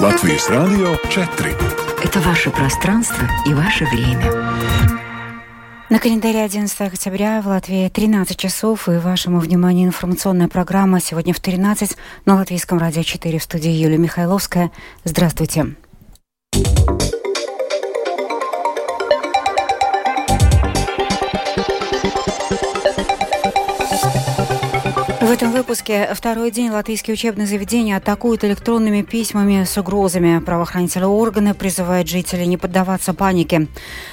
Латвийс Радио 4. Это ваше пространство и ваше время. На календаре 11 октября в Латвии 13 часов и вашему вниманию информационная программа сегодня в 13 на Латвийском радио 4 в студии Юлия Михайловская. Здравствуйте. Здравствуйте. Этом выпуске второй день латвийские учебные заведения атакуют электронными письмами с угрозами. Правоохранительные органы призывают жителей не поддаваться панике.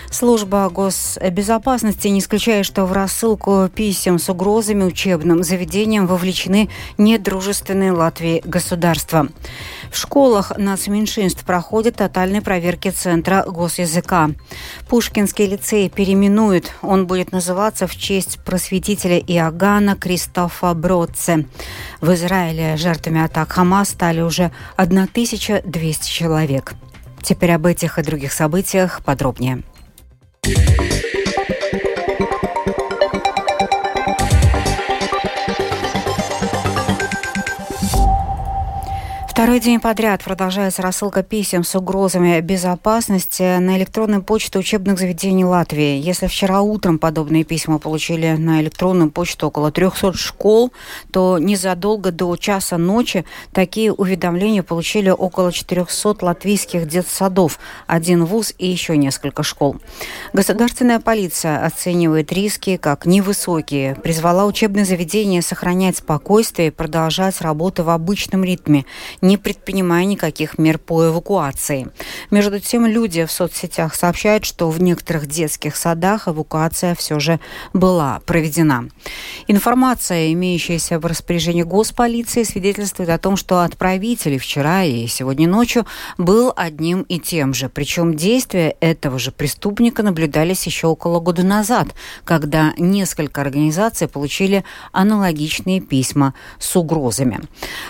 Служба госбезопасности не исключает, что в рассылку писем с угрозами учебным заведениям вовлечены недружественные Латвии государства. В школах нацменьшинств проходят тотальные проверки Центра госязыка. Пушкинский лицей переименуют. Он будет называться в честь просветителя Иоганна Кристофа Бродце. В Израиле жертвами атак Хамас стали уже 1200 человек. Теперь об этих и других событиях подробнее. Второй день подряд продолжается рассылка писем с угрозами безопасности на электронную почту учебных заведений Латвии. Если вчера утром подобные письма получили на электронную почту около 300 школ, то незадолго до часа ночи такие уведомления получили около 400 латвийских детсадов, один вуз и еще несколько школ. Государственная полиция оценивает риски как невысокие, призвала учебные заведения сохранять спокойствие и продолжать работу в обычном ритме, не предпринимая никаких мер по эвакуации. Между тем, люди в соцсетях сообщают, что в некоторых детских садах эвакуация все же была проведена. Информация, имеющаяся в распоряжении госполиции, свидетельствует о том, что отправитель вчера и сегодня ночью был одним и тем же. Причем действия этого же преступника наблюдались еще около года назад, когда несколько организаций получили аналогичные письма с угрозами.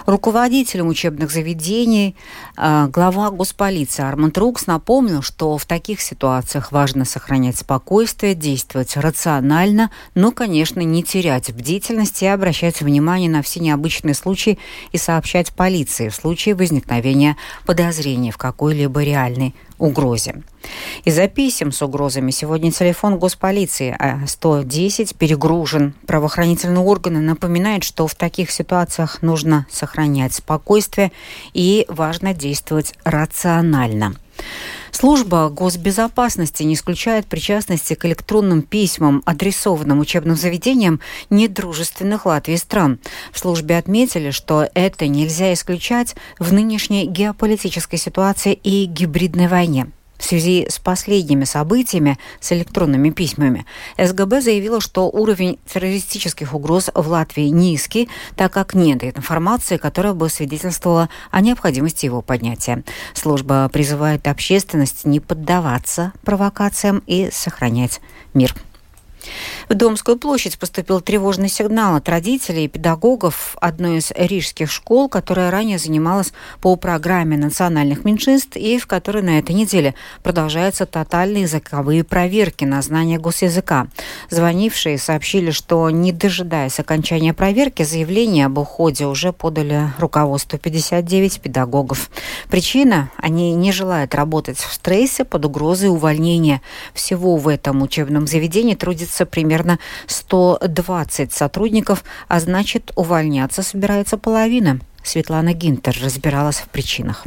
Руководителем учебных заведений. А, глава госполиции Арманд Рукс напомнил, что в таких ситуациях важно сохранять спокойствие, действовать рационально, но, конечно, не терять бдительность и обращать внимание на все необычные случаи и сообщать полиции в случае возникновения подозрений в какой-либо реальной угрозе. Из-за писем с угрозами сегодня телефон госполиции 110 а перегружен. Правоохранительные органы напоминают, что в таких ситуациях нужно сохранять спокойствие и важно действовать рационально. Служба госбезопасности не исключает причастности к электронным письмам, адресованным учебным заведениям недружественных Латвии стран. В службе отметили, что это нельзя исключать в нынешней геополитической ситуации и гибридной войне. В связи с последними событиями с электронными письмами СГБ заявила, что уровень террористических угроз в Латвии низкий, так как нет информации, которая бы свидетельствовала о необходимости его поднятия. Служба призывает общественность не поддаваться провокациям и сохранять мир. В Домскую площадь поступил тревожный сигнал от родителей и педагогов одной из рижских школ, которая ранее занималась по программе национальных меньшинств и в которой на этой неделе продолжаются тотальные языковые проверки на знание госязыка. Звонившие сообщили, что, не дожидаясь окончания проверки, заявление об уходе уже подали руководству 59 педагогов. Причина – они не желают работать в стрессе под угрозой увольнения. Всего в этом учебном заведении трудится находится примерно 120 сотрудников, а значит, увольняться собирается половина. Светлана Гинтер разбиралась в причинах.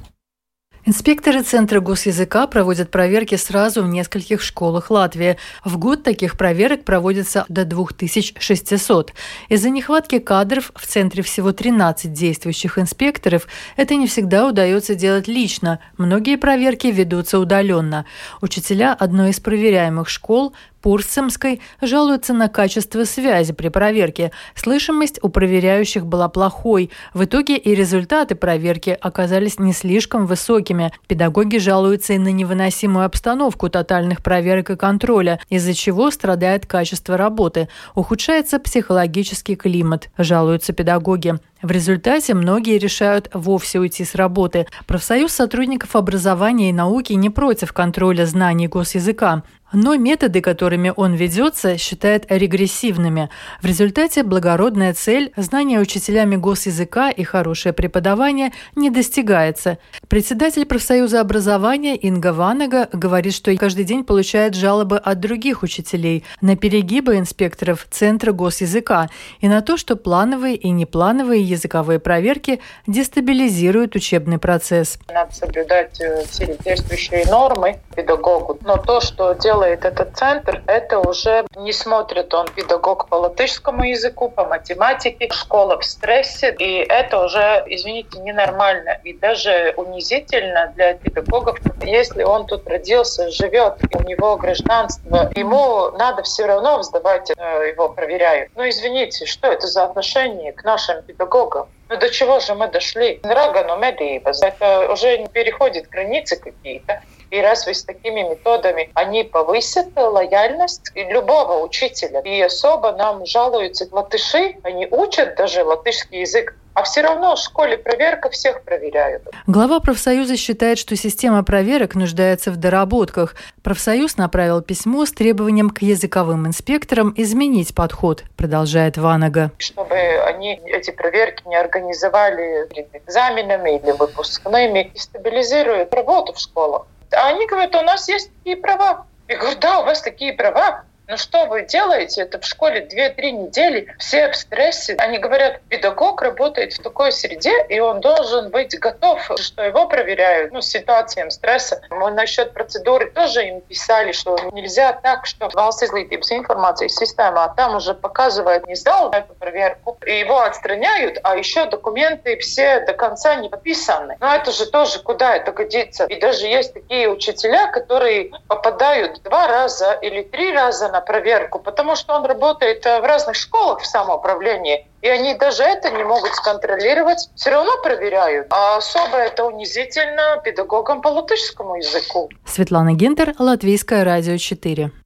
Инспекторы Центра госязыка проводят проверки сразу в нескольких школах Латвии. В год таких проверок проводится до 2600. Из-за нехватки кадров в Центре всего 13 действующих инспекторов. Это не всегда удается делать лично. Многие проверки ведутся удаленно. Учителя одной из проверяемых школ Пурсемской жалуются на качество связи при проверке. Слышимость у проверяющих была плохой. В итоге и результаты проверки оказались не слишком высокими. Педагоги жалуются и на невыносимую обстановку тотальных проверок и контроля, из-за чего страдает качество работы. Ухудшается психологический климат, жалуются педагоги. В результате многие решают вовсе уйти с работы. Профсоюз сотрудников образования и науки не против контроля знаний госязыка. Но методы, которыми он ведется, считает регрессивными. В результате благородная цель – знание учителями госязыка и хорошее преподавание – не достигается. Председатель профсоюза образования Инга Ванага говорит, что каждый день получает жалобы от других учителей на перегибы инспекторов Центра госязыка и на то, что плановые и неплановые языковые проверки дестабилизируют учебный процесс. Надо соблюдать э, все действующие нормы педагогу. Но то, что делает этот центр, это уже не смотрит он педагог по латышскому языку, по математике, школа в стрессе. И это уже, извините, ненормально и даже унизительно для педагогов. Если он тут родился, живет, у него гражданство, ему надо все равно сдавать, э, его проверяют. Ну, извините, что это за отношение к нашим педагогам? Ну до чего же мы дошли? Рагано медības. Это уже не переходит границы какие-то. И раз вы с такими методами, они повысят лояльность любого учителя. И особо нам жалуются латыши, они учат даже латышский язык а все равно в школе проверка всех проверяют. Глава профсоюза считает, что система проверок нуждается в доработках. Профсоюз направил письмо с требованием к языковым инспекторам изменить подход, продолжает Ванага. Чтобы они эти проверки не организовали перед экзаменами или выпускными, и стабилизируют работу в школах. А они говорят, у нас есть такие права. Я говорю, да, у вас такие права. Ну что вы делаете? Это в школе 2-3 недели, все в стрессе. Они говорят, педагог работает в такой среде, и он должен быть готов, что его проверяют ну, ситуациям стресса. Мы насчет процедуры тоже им писали, что нельзя так, что valsts izglītības информации система, а там уже показывает, не сдал эту проверку, и его отстраняют, а еще документы все до конца не подписаны. Но это же тоже куда это годится? И даже есть такие учителя, которые попадают два раза или три раза на проверку, потому что он работает э, в разных школах в самоуправлении, и они даже это не могут сконтролировать, все равно проверяют. А особо это унизительно педагогам по латышскому языку. Светлана Гинтер, Латвийское радио 4.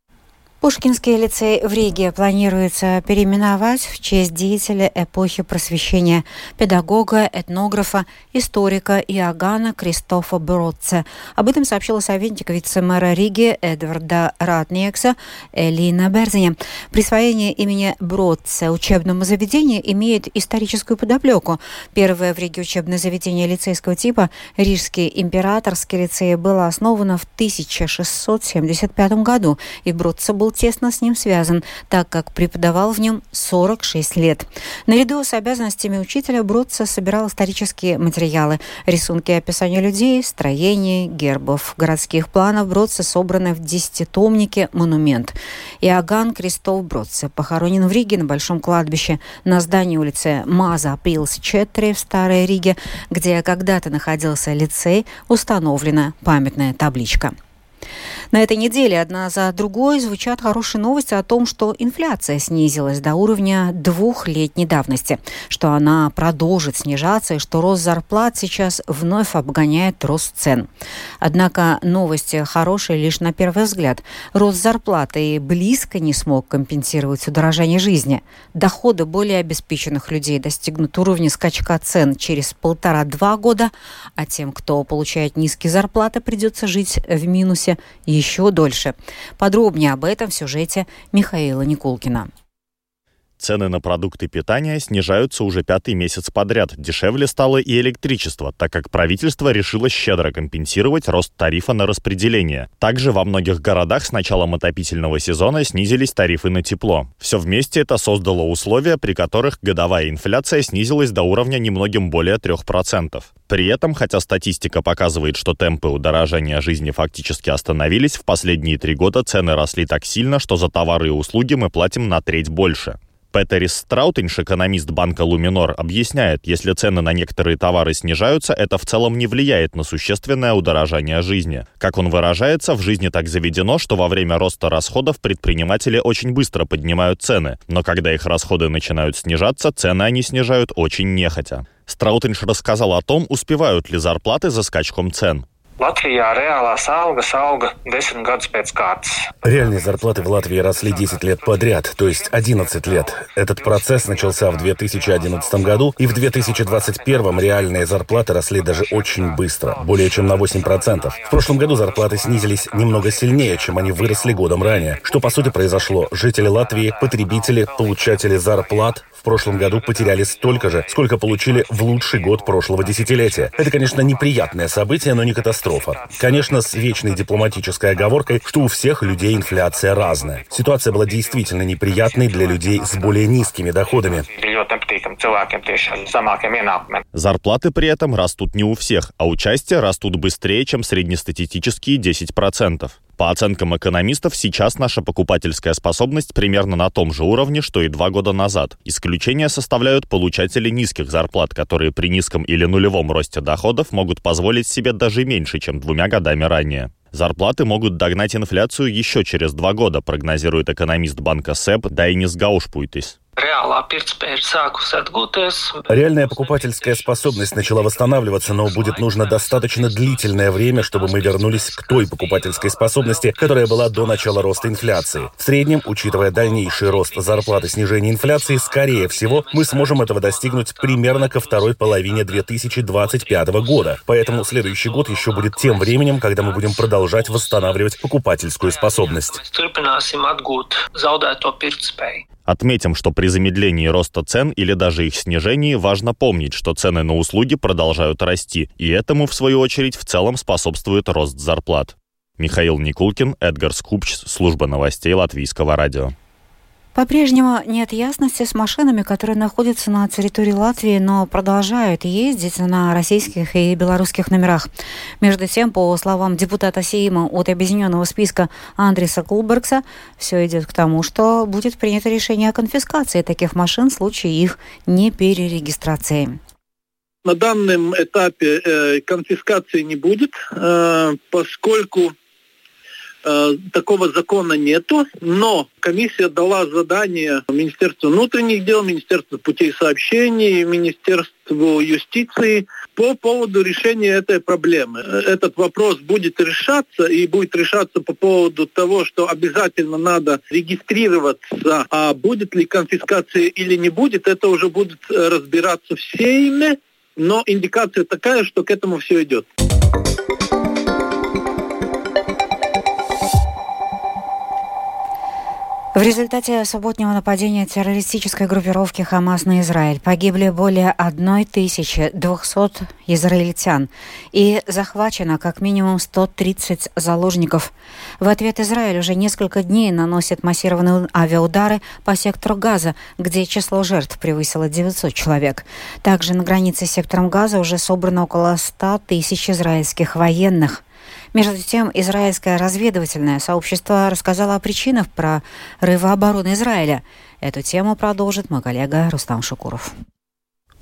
Пушкинский лицей в Риге планируется переименовать в честь деятеля эпохи просвещения, педагога, этнографа, историка Иоганна Кристофа Бродце. Об этом сообщила советник вице-мэра Риги Эдварда Ратниекса Элина Берзине. Присвоение имени Бродце учебному заведению имеет историческую подоплеку. Первое в Риге учебное заведение лицейского типа, Рижский императорский лицей, было основано в 1675 году, и Бродце был был тесно с ним связан, так как преподавал в нем 46 лет. Наряду с обязанностями учителя Бродца собирал исторические материалы, рисунки описания людей, строений, гербов, городских планов Бродца собраны в десятитомнике «Монумент». Иоганн Крестов Бродце похоронен в Риге на Большом кладбище на здании улицы Маза Пилс 4 в Старой Риге, где когда-то находился лицей, установлена памятная табличка. На этой неделе одна за другой звучат хорошие новости о том, что инфляция снизилась до уровня двухлетней давности, что она продолжит снижаться и что рост зарплат сейчас вновь обгоняет рост цен. Однако новости хорошие лишь на первый взгляд. Рост зарплаты близко не смог компенсировать удорожание жизни. Доходы более обеспеченных людей достигнут уровня скачка цен через полтора-два года, а тем, кто получает низкие зарплаты, придется жить в минусе еще дольше. Подробнее об этом в сюжете Михаила Никулкина. Цены на продукты питания снижаются уже пятый месяц подряд. Дешевле стало и электричество, так как правительство решило щедро компенсировать рост тарифа на распределение. Также во многих городах с началом отопительного сезона снизились тарифы на тепло. Все вместе это создало условия, при которых годовая инфляция снизилась до уровня немногим более 3%. При этом, хотя статистика показывает, что темпы удорожания жизни фактически остановились, в последние три года цены росли так сильно, что за товары и услуги мы платим на треть больше. Петерис Страутинш, экономист банка Луминор, объясняет, если цены на некоторые товары снижаются, это в целом не влияет на существенное удорожание жизни. Как он выражается, в жизни так заведено, что во время роста расходов предприниматели очень быстро поднимают цены, но когда их расходы начинают снижаться, цены они снижают очень нехотя. Страутинш рассказал о том, успевают ли зарплаты за скачком цен. Латвijā reālās algas auga 10 gadus pēc. Реальные зарплаты в Латвии росли 10 лет подряд, то есть 11 лет. Этот процесс начался в 2011 году, и в 2021 реальные зарплаты росли даже очень быстро, более чем на 8%. В прошлом году зарплаты снизились немного сильнее, чем они выросли годом ранее. Что по сути произошло? Жители Латвии, потребители, получатели зарплат в прошлом году потеряли столько же, сколько получили в лучший год прошлого десятилетия. Это, конечно, неприятное событие, но не катастрофа. Конечно, с вечной дипломатической оговоркой, что у всех людей инфляция разная. Ситуация была действительно неприятной для людей с более низкими доходами. Зарплаты при этом растут не у всех, а участия растут быстрее, чем среднестатистические 10%. По оценкам экономистов, сейчас наша покупательская способность примерно на том же уровне, что и два года назад. Исключения составляют получатели низких зарплат, которые при низком или нулевом росте доходов могут позволить себе даже меньше, чем двумя годами ранее. Зарплаты могут догнать инфляцию еще через два года, прогнозирует экономист банка СЭП Дайнис Гаушпуйтис. Реальная покупательская способность начала восстанавливаться, но будет нужно достаточно длительное время, чтобы мы вернулись к той покупательской способности, которая была до начала роста инфляции. В среднем, учитывая дальнейший рост зарплат и снижение инфляции, скорее всего, мы сможем этого достигнуть примерно ко второй половине 2025 года. Поэтому следующий год еще будет тем временем, когда мы будем продолжать восстанавливать покупательскую способность. Отметим, что при замедлении роста цен или даже их снижении важно помнить, что цены на услуги продолжают расти, и этому, в свою очередь, в целом способствует рост зарплат. Михаил Никулкин, Эдгар Скупч, служба новостей Латвийского радио. По-прежнему нет ясности с машинами, которые находятся на территории Латвии, но продолжают ездить на российских и белорусских номерах. Между тем, по словам депутата Сейма от объединенного списка Андреса Кулбергса, все идет к тому, что будет принято решение о конфискации таких машин в случае их неперерегистрации. На данном этапе э, конфискации не будет, э, поскольку Э, такого закона нету, но комиссия дала задание Министерству внутренних дел, Министерству путей сообщений, Министерству юстиции по поводу решения этой проблемы. Этот вопрос будет решаться и будет решаться по поводу того, что обязательно надо регистрироваться, а будет ли конфискация или не будет, это уже будет разбираться в Сейме, но индикация такая, что к этому все идет. В результате субботнего нападения террористической группировки «Хамас» на Израиль погибли более 1200 израильтян и захвачено как минимум 130 заложников. В ответ Израиль уже несколько дней наносит массированные авиаудары по сектору Газа, где число жертв превысило 900 человек. Также на границе с сектором Газа уже собрано около 100 тысяч израильских военных. Между тем, израильское разведывательное сообщество рассказало о причинах прорыва обороны Израиля. Эту тему продолжит мой коллега Рустам Шукуров.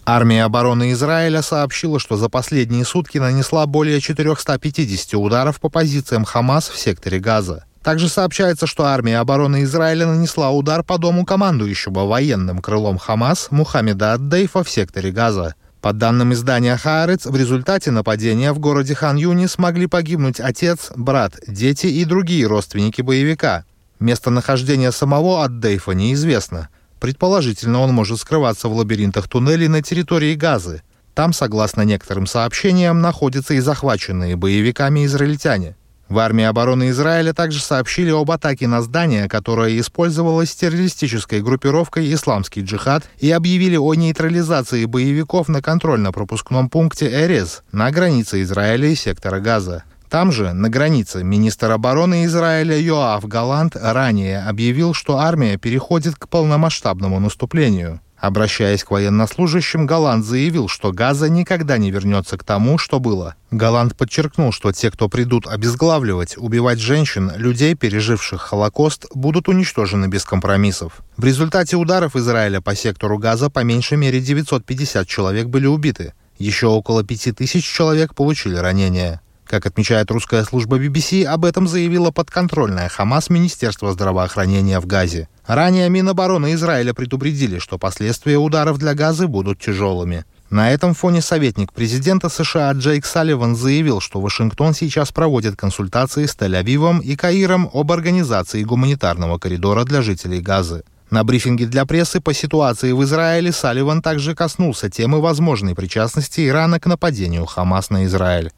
Армия обороны Израиля сообщила, что за последние сутки нанесла более 450 ударов по позициям Хамас в секторе Газа. Также сообщается, что армия обороны Израиля нанесла удар по дому командующего военным крылом Хамас Мухаммеда Аддейфа в секторе Газа. По данным издания «Хаарец», в результате нападения в городе Хан-Юни смогли погибнуть отец, брат, дети и другие родственники боевика. Местонахождение самого Аддейфа неизвестно. Предположительно, он может скрываться в лабиринтах туннелей на территории Газы. Там, согласно некоторым сообщениям, находятся и захваченные боевиками израильтяне. В армии обороны Израиля также сообщили об атаке на здание, которое использовалось террористической группировкой «Исламский джихад» и объявили о нейтрализации боевиков на контрольно-пропускном пункте Эрез на границе Израиля и сектора Газа. Там же, на границе, министр обороны Израиля Йоав Галант ранее объявил, что армия переходит к полномасштабному наступлению. Обращаясь к военнослужащим, Голланд заявил, что Газа никогда не вернется к тому, что было. Голланд подчеркнул, что те, кто придут обезглавливать, убивать женщин, людей, переживших Холокост, будут уничтожены без компромиссов. В результате ударов Израиля по сектору Газа по меньшей мере 950 человек были убиты. Еще около 5000 человек получили ранения. Как отмечает русская служба BBC, об этом заявила подконтрольная Хамас Министерство здравоохранения в Газе. Ранее Минобороны Израиля предупредили, что последствия ударов для Газы будут тяжелыми. На этом фоне советник президента США Джейк Салливан заявил, что Вашингтон сейчас проводит консультации с Тель-Авивом и Каиром об организации гуманитарного коридора для жителей Газы. На брифинге для прессы по ситуации в Израиле Салливан также коснулся темы возможной причастности Ирана к нападению Хамас на Израиль.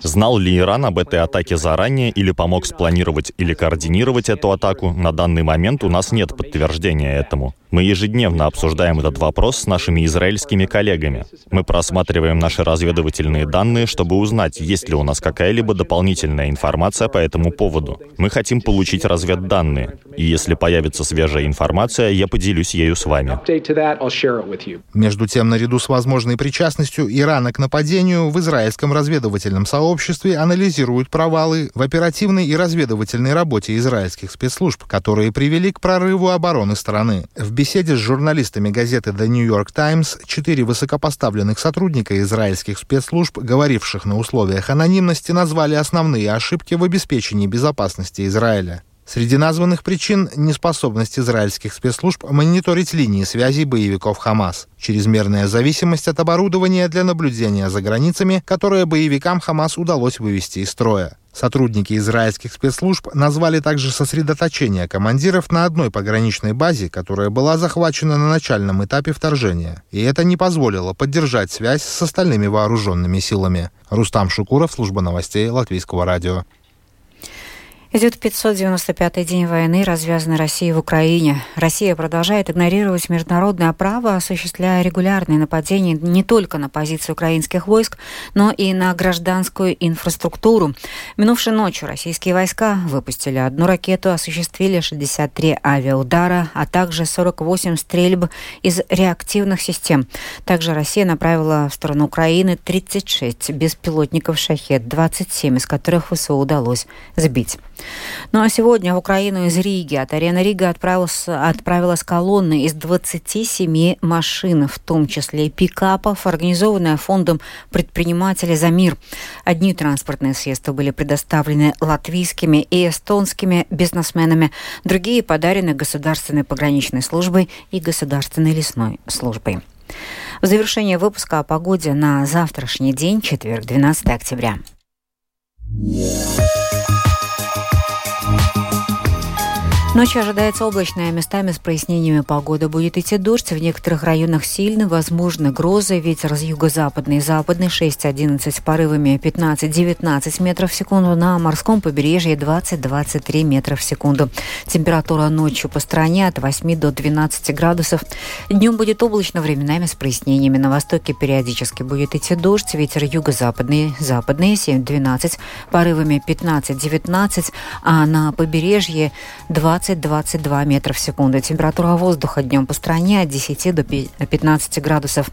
Знал ли Иран об этой атаке заранее или помог спланировать или координировать эту атаку? На данный момент у нас нет подтверждения этому. Мы ежедневно обсуждаем этот вопрос с нашими израильскими коллегами. Мы просматриваем наши разведывательные данные, чтобы узнать, есть ли у нас какая-либо дополнительная информация по этому поводу. Мы хотим получить разведданные. И если появится свежая информация, я поделюсь ею с вами. Между тем, наряду с возможной причастностью Ирана к нападению в израильском разведывательном сообществе анализируют провалы в оперативной и разведывательной работе израильских спецслужб, которые привели к прорыву обороны страны. В беседе с журналистами газеты The New York Times четыре высокопоставленных сотрудника израильских спецслужб, говоривших на условиях анонимности, назвали основные ошибки в обеспечении безопасности Израиля. Среди названных причин – неспособность израильских спецслужб мониторить линии связи боевиков Хамас, чрезмерная зависимость от оборудования для наблюдения за границами, которое боевикам Хамас удалось вывести из строя, Сотрудники израильских спецслужб назвали также сосредоточение командиров на одной пограничной базе, которая была захвачена на начальном этапе вторжения. И это не позволило поддержать связь с остальными вооруженными силами. Рустам Шукуров, служба новостей Латвийского радио. Идет 595-й день войны, развязанной Россией в Украине. Россия продолжает игнорировать международное право, осуществляя регулярные нападения не только на позиции украинских войск, но и на гражданскую инфраструктуру. Минувшей ночью российские войска выпустили одну ракету, осуществили 63 авиаудара, а также 48 стрельб из реактивных систем. Также Россия направила в сторону Украины 36 беспилотников «Шахет», 27 из которых ВСУ удалось сбить. Ну а сегодня в Украину из Риги от арены Рига отправилась, отправилась колонна из 27 машин, в том числе пикапов, организованная фондом предпринимателей «За мир». Одни транспортные средства были предоставлены латвийскими и эстонскими бизнесменами, другие подарены Государственной пограничной службой и Государственной лесной службой. В завершение выпуска о погоде на завтрашний день, четверг, 12 октября. Ночью ожидается облачная, местами с прояснениями погода. Будет идти дождь, в некоторых районах сильный, возможны грозы, ветер с юго-западный, западный 6-11 с порывами 15-19 метров в секунду, на морском побережье 20-23 метра в секунду. Температура ночью по стране от 8 до 12 градусов. Днем будет облачно, временами с прояснениями. На востоке периодически будет идти дождь, ветер юго-западный, западный 7-12, порывами 15-19, а на побережье 20 20-22 метра в секунду. Температура воздуха днем по стране от 10 до 15 градусов.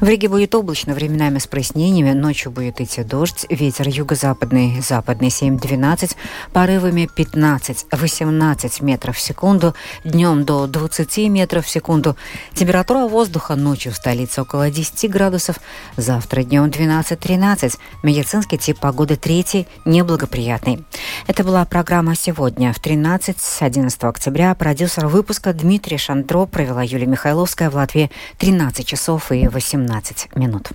В Риге будет облачно, временами с прояснениями. Ночью будет идти дождь. Ветер юго-западный, западный 7-12, порывами 15-18 метров в секунду. Днем до 20 метров в секунду. Температура воздуха ночью в столице около 10 градусов. Завтра днем 12-13. Медицинский тип погоды третий, неблагоприятный. Это была программа «Сегодня» в 13.11 11 октября продюсер выпуска Дмитрий Шандро провела Юлия Михайловская в Латвии 13 часов и 18 минут.